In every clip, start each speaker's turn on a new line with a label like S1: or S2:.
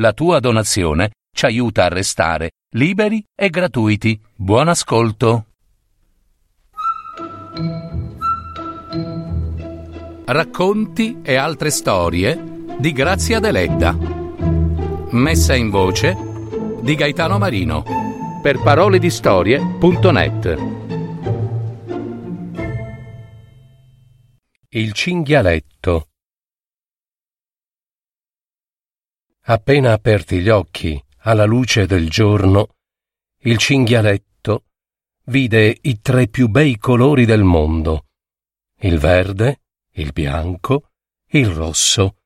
S1: La tua donazione ci aiuta a restare liberi e gratuiti. Buon ascolto. Racconti e altre storie di Grazia Deledda. Messa in voce di Gaetano Marino per paroledistorie.net.
S2: Il cinghialetto Appena aperti gli occhi alla luce del giorno, il cinghialetto vide i tre più bei colori del mondo, il verde, il bianco, il rosso,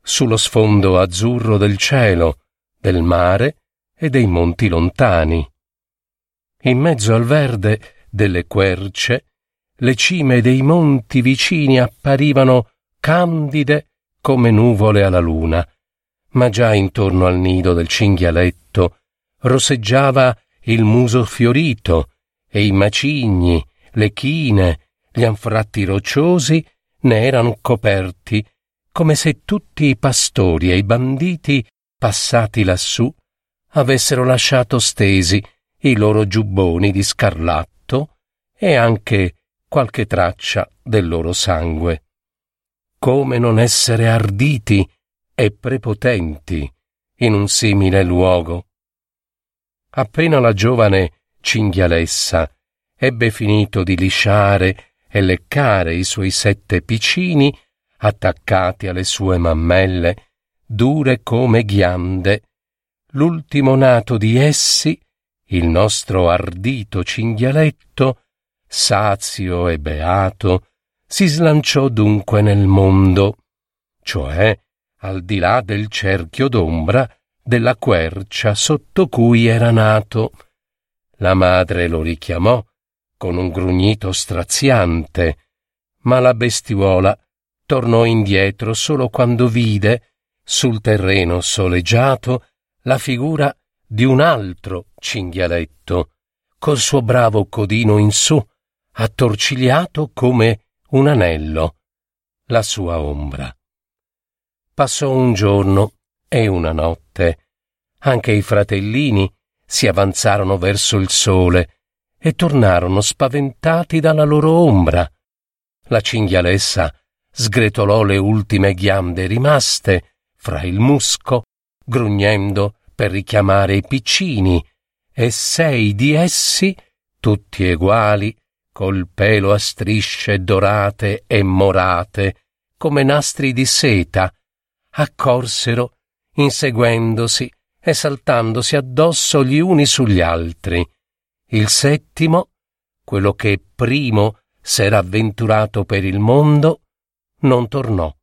S2: sullo sfondo azzurro del cielo, del mare e dei monti lontani. In mezzo al verde delle querce, le cime dei monti vicini apparivano candide come nuvole alla luna, ma già intorno al nido del cinghialetto rosseggiava il muso fiorito e i macigni, le chine, gli anfratti rocciosi ne erano coperti come se tutti i pastori e i banditi passati lassù avessero lasciato stesi i loro giubboni di scarlatto e anche qualche traccia del loro sangue. Come non essere arditi e prepotenti in un simile luogo. Appena la giovane cinghialessa ebbe finito di lisciare e leccare i suoi sette piccini attaccati alle sue mammelle, dure come ghiande, l'ultimo nato di essi, il nostro ardito cinghialetto, sazio e beato, si slanciò dunque nel mondo, cioè al di là del cerchio d'ombra della quercia sotto cui era nato. La madre lo richiamò con un grugnito straziante, ma la bestiuola tornò indietro solo quando vide, sul terreno soleggiato, la figura di un altro cinghialetto, col suo bravo codino in su, attorcigliato come un anello, la sua ombra. Passò un giorno e una notte. Anche i fratellini si avanzarono verso il sole e tornarono spaventati dalla loro ombra. La cinghialessa sgretolò le ultime ghiande rimaste fra il musco, grugnendo per richiamare i piccini, e sei di essi, tutti eguali, col pelo a strisce dorate e morate, come nastri di seta, accorsero, inseguendosi e saltandosi addosso gli uni sugli altri. Il settimo, quello che primo s'era avventurato per il mondo, non tornò.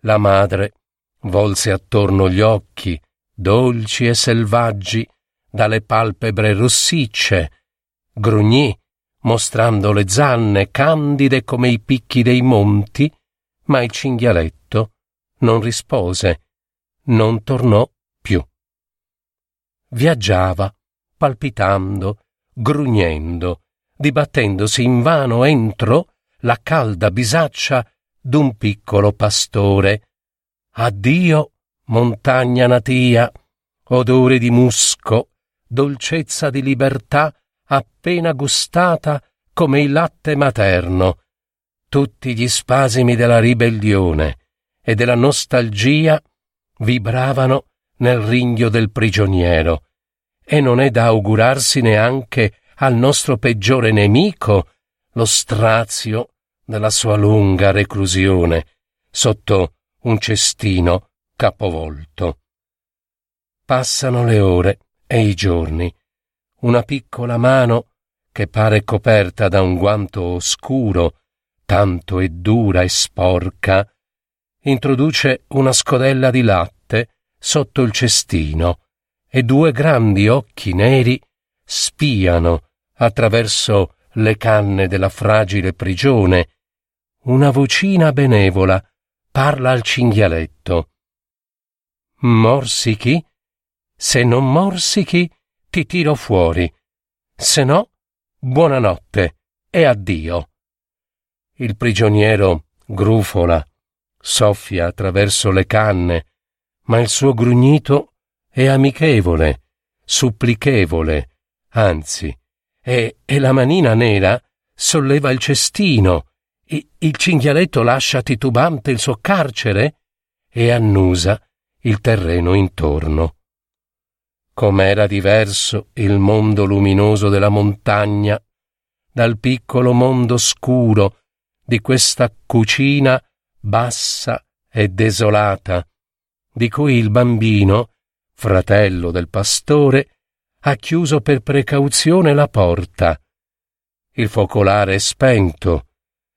S2: La madre volse attorno gli occhi, dolci e selvaggi, dalle palpebre rossicce, grugnì, mostrando le zanne candide come i picchi dei monti, ma il cinghialetto non rispose, non tornò più. Viaggiava, palpitando, grugnendo, dibattendosi invano entro la calda bisaccia d'un piccolo pastore. Addio, montagna natia, odore di musco, dolcezza di libertà appena gustata come il latte materno, tutti gli spasimi della ribellione, e della nostalgia vibravano nel ringhio del prigioniero, e non è da augurarsi neanche al nostro peggiore nemico lo strazio della sua lunga reclusione sotto un cestino capovolto. Passano le ore e i giorni. Una piccola mano che pare coperta da un guanto oscuro, tanto è dura e sporca, introduce una scodella di latte sotto il cestino e due grandi occhi neri spiano attraverso le canne della fragile prigione. Una vocina benevola parla al cinghialetto. Morsichi? Se non morsichi, ti tiro fuori. Se no, buonanotte e addio. Il prigioniero grufola soffia attraverso le canne, ma il suo grugnito è amichevole, supplichevole, anzi, e, e la manina nera solleva il cestino, e il cinghialetto lascia titubante il suo carcere e annusa il terreno intorno. Com'era diverso il mondo luminoso della montagna dal piccolo mondo scuro di questa cucina bassa e desolata, di cui il bambino, fratello del pastore, ha chiuso per precauzione la porta. Il focolare è spento.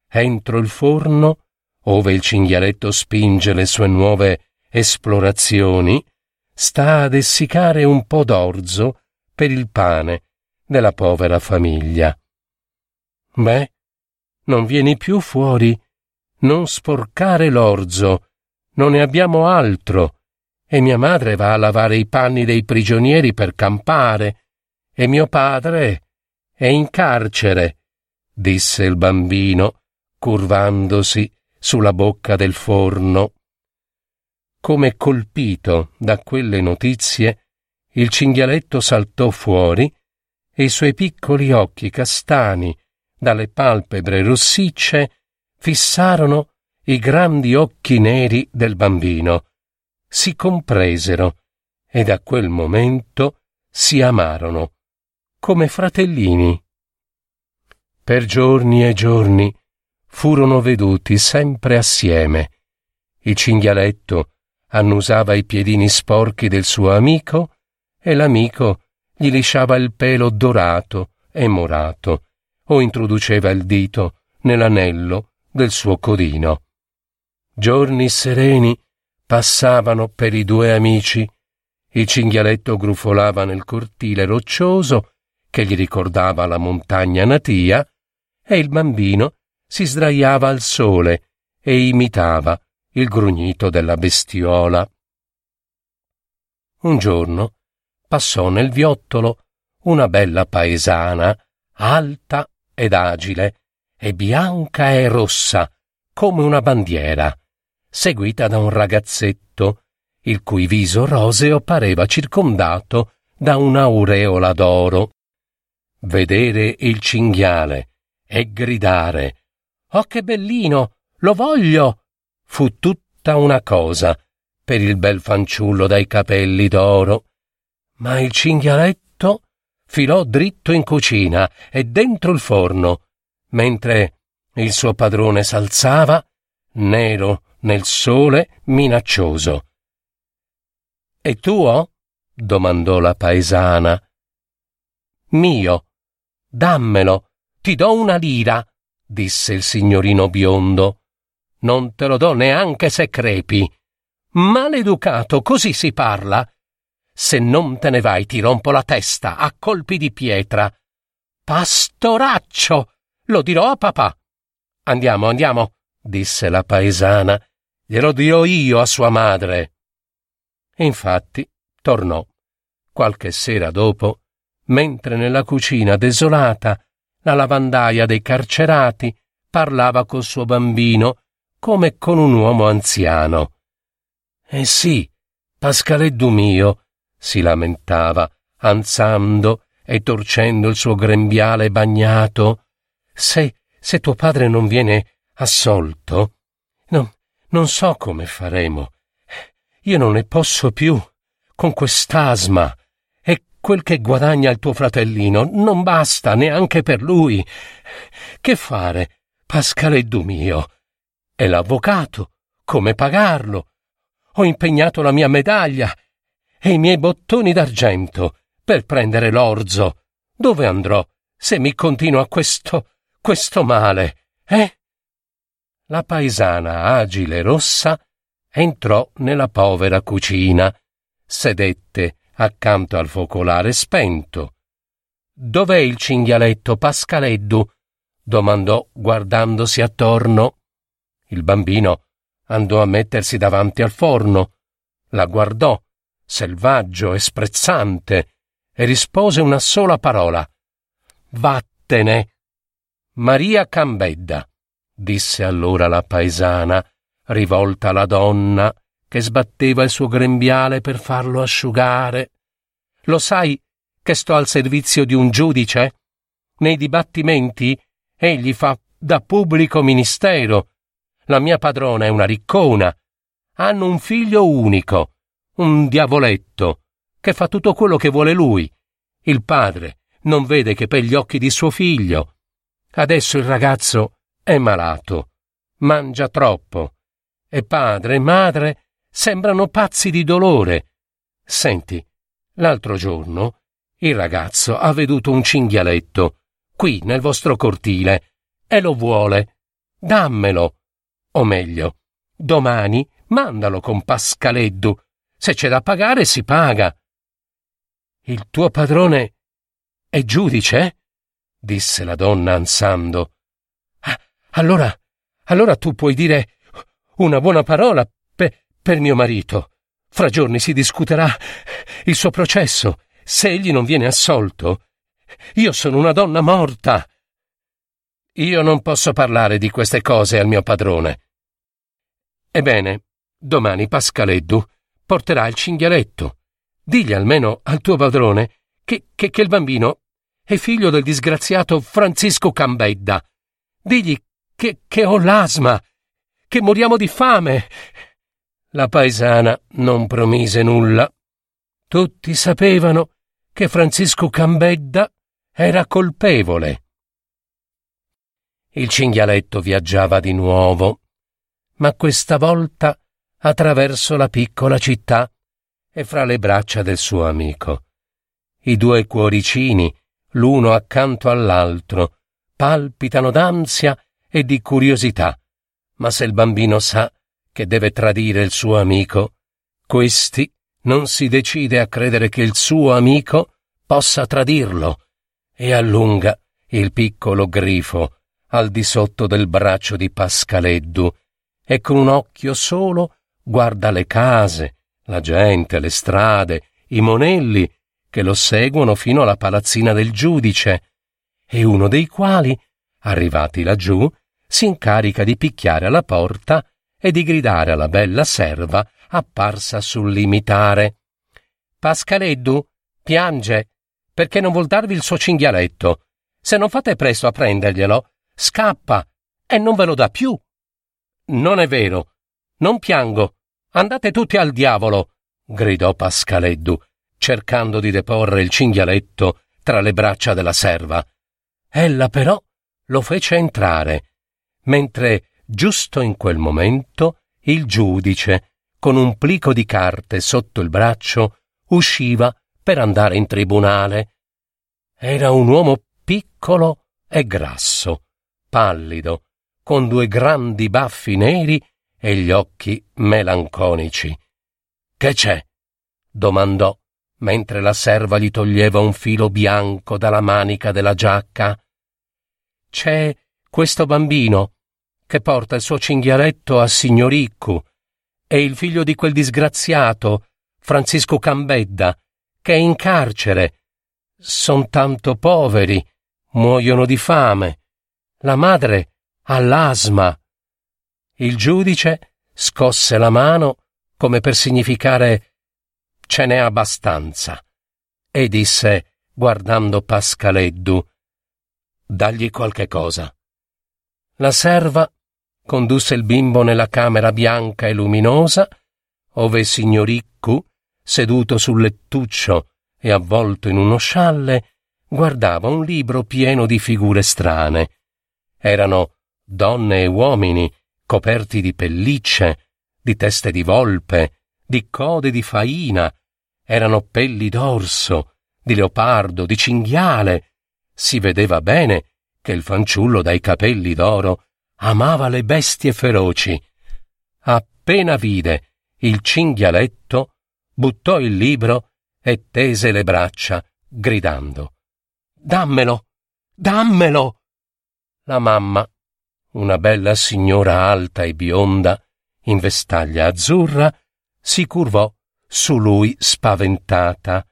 S2: Entro il forno, ove il cinghialetto spinge le sue nuove esplorazioni, sta ad essiccare un po' d'orzo per il pane della povera famiglia. Beh, non vieni più fuori. Non sporcare l'orzo. Non ne abbiamo altro. E mia madre va a lavare i panni dei prigionieri per campare. E mio padre è in carcere, disse il bambino, curvandosi sulla bocca del forno. Come colpito da quelle notizie, il cinghialetto saltò fuori e i suoi piccoli occhi castani, dalle palpebre rossicce, fissarono i grandi occhi neri del bambino, si compresero e da quel momento si amarono come fratellini. Per giorni e giorni furono veduti sempre assieme. Il cinghialetto annusava i piedini sporchi del suo amico e l'amico gli lisciava il pelo dorato e morato o introduceva il dito nell'anello del suo codino. Giorni sereni passavano per i due amici. Il cinghialetto grufolava nel cortile roccioso che gli ricordava la montagna natia e il bambino si sdraiava al sole e imitava il grugnito della bestiola. Un giorno passò nel viottolo una bella paesana, alta ed agile, e bianca e rossa come una bandiera, seguita da un ragazzetto, il cui viso roseo pareva circondato da un'aureola d'oro. Vedere il cinghiale e gridare Oh che bellino, lo voglio! fu tutta una cosa per il bel fanciullo dai capelli d'oro. Ma il cinghialetto filò dritto in cucina e dentro il forno, mentre il suo padrone s'alzava, nero nel sole, minaccioso. È tuo? domandò la paesana. Mio. Dammelo, ti do una lira, disse il signorino biondo. Non te lo do neanche se crepi. Maleducato, così si parla. Se non te ne vai ti rompo la testa a colpi di pietra. Pastoraccio! Lo dirò a papà. Andiamo, andiamo, disse la paesana. Glielo dirò io a sua madre. Infatti, tornò. Qualche sera dopo, mentre nella cucina desolata la lavandaia dei carcerati parlava col suo bambino come con un uomo anziano. Eh sì, Pascaleddu mio, si lamentava, ansando e torcendo il suo grembiale bagnato. Se, se tuo padre non viene assolto, non, non so come faremo. Io non ne posso più con quest'asma e quel che guadagna il tuo fratellino non basta neanche per lui. Che fare, Pascaleddu mio? E l'avvocato, come pagarlo? Ho impegnato la mia medaglia e i miei bottoni d'argento per prendere l'orzo. Dove andrò se mi continua questo, questo male, eh? La paesana agile rossa entrò nella povera cucina, sedette accanto al focolare spento. Dov'è il cinghialetto Pascaleddu? domandò guardandosi attorno. Il bambino andò a mettersi davanti al forno, la guardò, selvaggio e sprezzante, e rispose una sola parola. Vattene. Maria Cambedda, disse allora la paesana, rivolta alla donna che sbatteva il suo grembiale per farlo asciugare. Lo sai che sto al servizio di un giudice? Nei dibattimenti egli fa da pubblico ministero. La mia padrona è una riccona. Hanno un figlio unico, un diavoletto, che fa tutto quello che vuole lui. Il padre non vede che per gli occhi di suo figlio. Adesso il ragazzo è malato, mangia troppo, e padre e madre sembrano pazzi di dolore. Senti, l'altro giorno il ragazzo ha veduto un cinghialetto qui nel vostro cortile e lo vuole. Dammelo. O meglio, domani mandalo con Pascaleddu. Se c'è da pagare, si paga. Il tuo padrone è giudice? Disse la donna ansando. Ah, allora, allora tu puoi dire una buona parola pe- per mio marito. Fra giorni si discuterà il suo processo. Se egli non viene assolto, io sono una donna morta. Io non posso parlare di queste cose al mio padrone. Ebbene, domani Pascaleddu porterà il cinghialetto. Digli almeno al tuo padrone che, che, che il bambino è figlio del disgraziato Francisco Cambedda. Digli che, che ho l'asma, che moriamo di fame. La paesana non promise nulla. Tutti sapevano che Francisco Cambedda era colpevole. Il cinghialetto viaggiava di nuovo, ma questa volta attraverso la piccola città e fra le braccia del suo amico. I due cuoricini, l'uno accanto all'altro, palpitano d'ansia e di curiosità, ma se il bambino sa che deve tradire il suo amico, questi non si decide a credere che il suo amico possa tradirlo e allunga il piccolo grifo al di sotto del braccio di Pascaleddu e con un occhio solo guarda le case, la gente, le strade, i monelli che lo seguono fino alla palazzina del giudice, e uno dei quali, arrivati laggiù, si incarica di picchiare alla porta e di gridare alla bella serva apparsa sul limitare. Pascaleddu piange perché non vuol darvi il suo cinghialetto. Se non fate presto a prenderglielo, scappa e non ve lo dà più. Non è vero. Non piango. Andate tutti al diavolo, gridò Pascaleddu, cercando di deporre il cinghialetto tra le braccia della serva. Ella però lo fece entrare, mentre giusto in quel momento il giudice, con un plico di carte sotto il braccio, usciva per andare in tribunale. Era un uomo piccolo e grasso, pallido, con due grandi baffi neri e gli occhi melanconici. Che c'è? domandò mentre la serva gli toglieva un filo bianco dalla manica della giacca. C'è questo bambino che porta il suo cinghialetto a Signoriccu e il figlio di quel disgraziato, Francisco Cambedda, che è in carcere. Son tanto poveri, muoiono di fame. La madre ha l'asma. Il giudice scosse la mano come per significare ce n'è abbastanza e disse, guardando Pascaleddu, dagli qualche cosa. La serva condusse il bimbo nella camera bianca e luminosa, ove signoriccu, seduto sul lettuccio e avvolto in uno scialle, guardava un libro pieno di figure strane. Erano donne e uomini coperti di pellicce, di teste di volpe, di code di faina, erano pelli d'orso, di leopardo, di cinghiale. Si vedeva bene che il fanciullo dai capelli d'oro amava le bestie feroci. Appena vide il cinghialetto, buttò il libro e tese le braccia, gridando Dammelo. Dammelo. La mamma una bella signora alta e bionda, in vestaglia azzurra, si curvò su lui spaventata.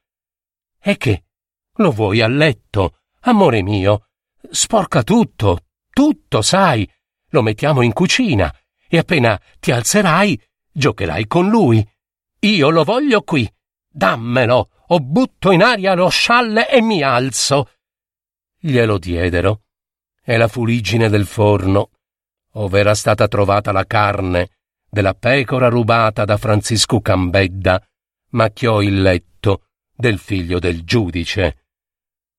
S2: E che? Lo vuoi a letto, amore mio? Sporca tutto, tutto, sai. Lo mettiamo in cucina e appena ti alzerai Giocherai con lui. Io lo voglio qui. Dammelo, o butto in aria lo scialle e mi alzo. Glielo diedero, e la fuligine del forno, ove era stata trovata la carne della pecora rubata da Francisco Cambedda, macchiò il letto del figlio del giudice.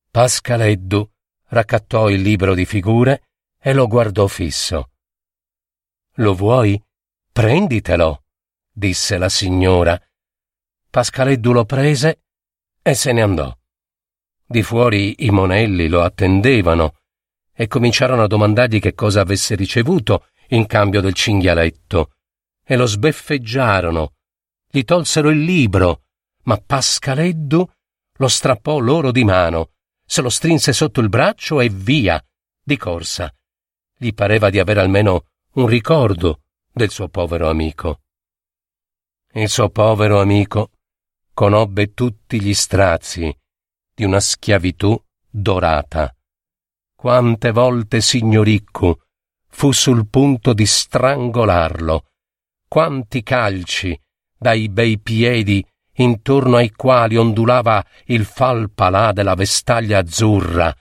S2: Pascaleddu raccattò il libro di figure e lo guardò fisso. Lo vuoi? Prenditelo, disse la signora. Pascaleddu lo prese e se ne andò. Di fuori i monelli lo attendevano e cominciarono a domandargli che cosa avesse ricevuto in cambio del cinghialetto e lo sbeffeggiarono. Gli tolsero il libro, ma Pascaleddu lo strappò loro di mano, se lo strinse sotto il braccio e via, di corsa. Gli pareva di avere almeno un ricordo del suo povero amico. Il suo povero amico conobbe tutti gli strazi di una schiavitù dorata. Quante volte Signoriccu fu sul punto di strangolarlo, quanti calci dai bei piedi intorno ai quali ondulava il falpalà della vestaglia azzurra,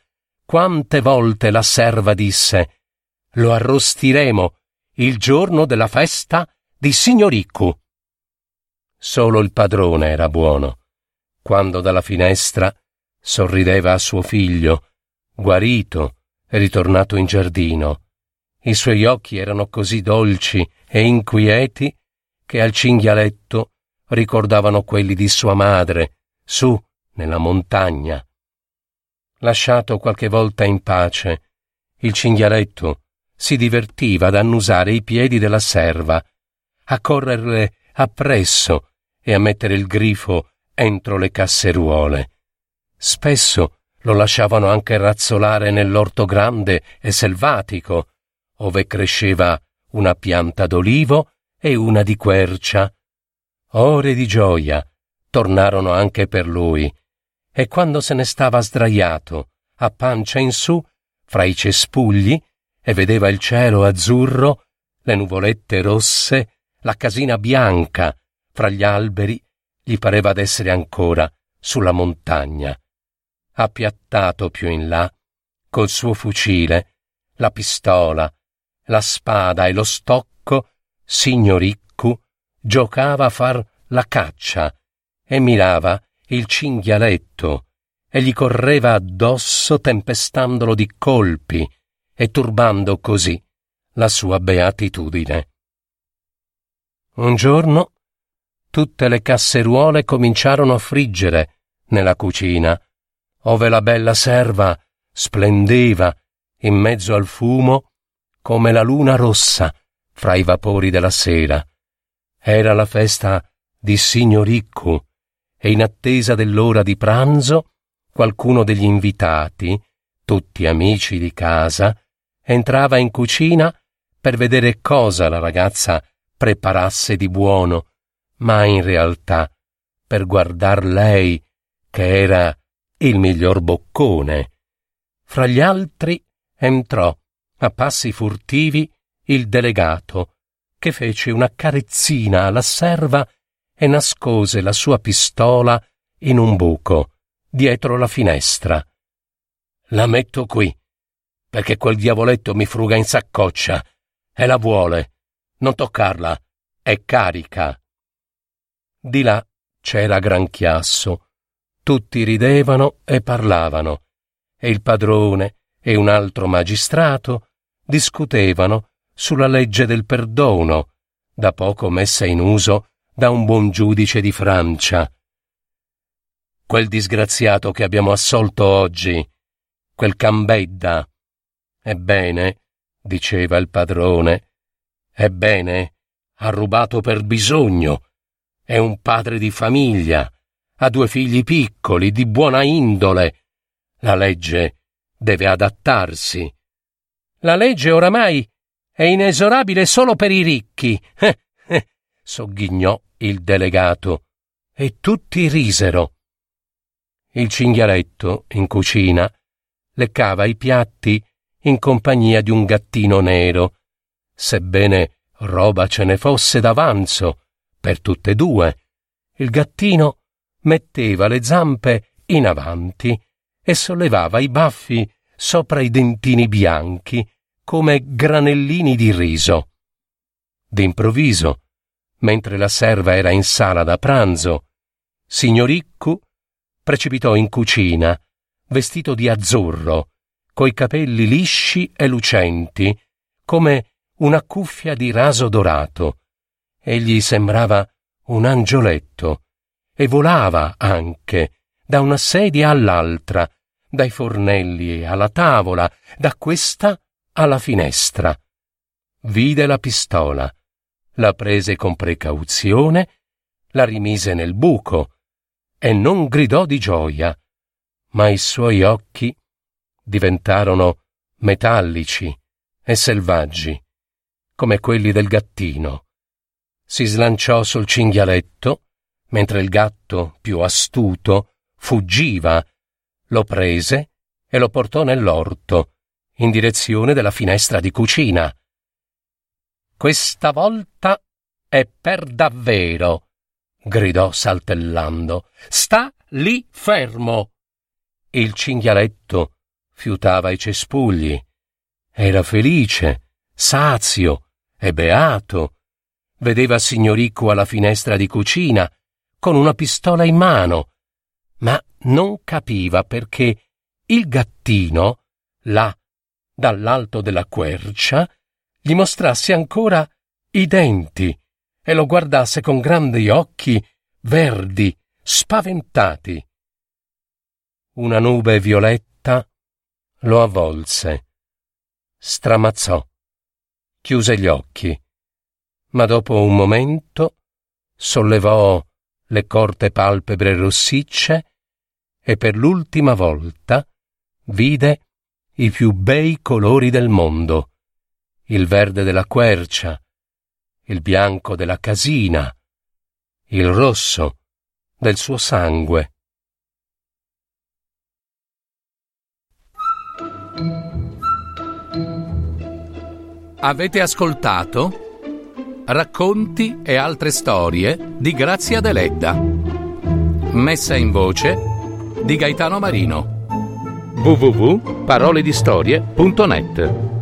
S2: quante volte la serva disse Lo arrostiremo il giorno della festa di Signoriccu. Solo il padrone era buono, quando dalla finestra sorrideva a suo figlio, guarito e ritornato in giardino. I suoi occhi erano così dolci e inquieti che al cinghialetto ricordavano quelli di sua madre, su, nella montagna. Lasciato qualche volta in pace, il cinghialetto si divertiva ad annusare i piedi della serva, a correrle appresso e a mettere il grifo entro le casseruole. Spesso lo lasciavano anche razzolare nell'orto grande e selvatico, ove cresceva una pianta d'olivo e una di quercia. Ore di gioia tornarono anche per lui, e quando se ne stava sdraiato, a pancia in su, fra i cespugli, e vedeva il cielo azzurro, le nuvolette rosse, la casina bianca, fra gli alberi, gli pareva d'essere ancora sulla montagna. Appiattato più in là, col suo fucile, la pistola, la spada e lo stocco, signoriccu giocava a far la caccia e mirava il cinghialetto e gli correva addosso tempestandolo di colpi e turbando così la sua beatitudine. Un giorno tutte le casseruole cominciarono a friggere nella cucina, ove la bella serva splendeva in mezzo al fumo come la luna rossa fra i vapori della sera. Era la festa di Signoriccu e in attesa dell'ora di pranzo qualcuno degli invitati, tutti amici di casa, entrava in cucina per vedere cosa la ragazza preparasse di buono, ma in realtà per guardar lei, che era il miglior boccone. Fra gli altri entrò, a passi furtivi, il delegato, che fece una carezzina alla serva e nascose la sua pistola in un buco, dietro la finestra. La metto qui, perché quel diavoletto mi fruga in saccoccia e la vuole. Non toccarla, è carica. Di là c'era gran chiasso. Tutti ridevano e parlavano, e il padrone e un altro magistrato discutevano sulla legge del perdono, da poco messa in uso da un buon giudice di Francia. Quel disgraziato che abbiamo assolto oggi, quel Cambedda, Ebbene, diceva il padrone, ebbene, ha rubato per bisogno. È un padre di famiglia, ha due figli piccoli, di buona indole. La legge deve adattarsi. La legge oramai è inesorabile solo per i ricchi. Sogghignò il delegato. E tutti risero. Il cinghialetto, in cucina, leccava i piatti in compagnia di un gattino nero. Sebbene roba ce ne fosse d'avanzo, per tutte e due. Il gattino metteva le zampe in avanti e sollevava i baffi sopra i dentini bianchi come granellini di riso. D'improvviso, mentre la serva era in sala da pranzo, signoriccu precipitò in cucina, vestito di azzurro, coi capelli lisci e lucenti, come una cuffia di raso dorato. Egli sembrava un angioletto e volava anche da una sedia all'altra, dai fornelli alla tavola, da questa alla finestra. Vide la pistola, la prese con precauzione, la rimise nel buco e non gridò di gioia, ma i suoi occhi diventarono metallici e selvaggi, come quelli del gattino. Si slanciò sul cinghialetto, mentre il gatto, più astuto, fuggiva, lo prese e lo portò nell'orto, in direzione della finestra di cucina. Questa volta è per davvero, gridò saltellando. Sta lì fermo. Il cinghialetto fiutava i cespugli. Era felice, sazio e beato. Vedeva Signoricco alla finestra di cucina, con una pistola in mano, ma non capiva perché il gattino, là, dall'alto della quercia, gli mostrasse ancora i denti e lo guardasse con grandi occhi verdi, spaventati. Una nube violetta lo avvolse, stramazzò, chiuse gli occhi, ma dopo un momento sollevò le corte palpebre rossicce e per l'ultima volta vide i più bei colori del mondo il verde della quercia, il bianco della casina, il rosso del suo sangue.
S1: Avete ascoltato? Racconti e altre storie di Grazia Deledda. Messa in voce di Gaetano Marino. www.paroledistorie.net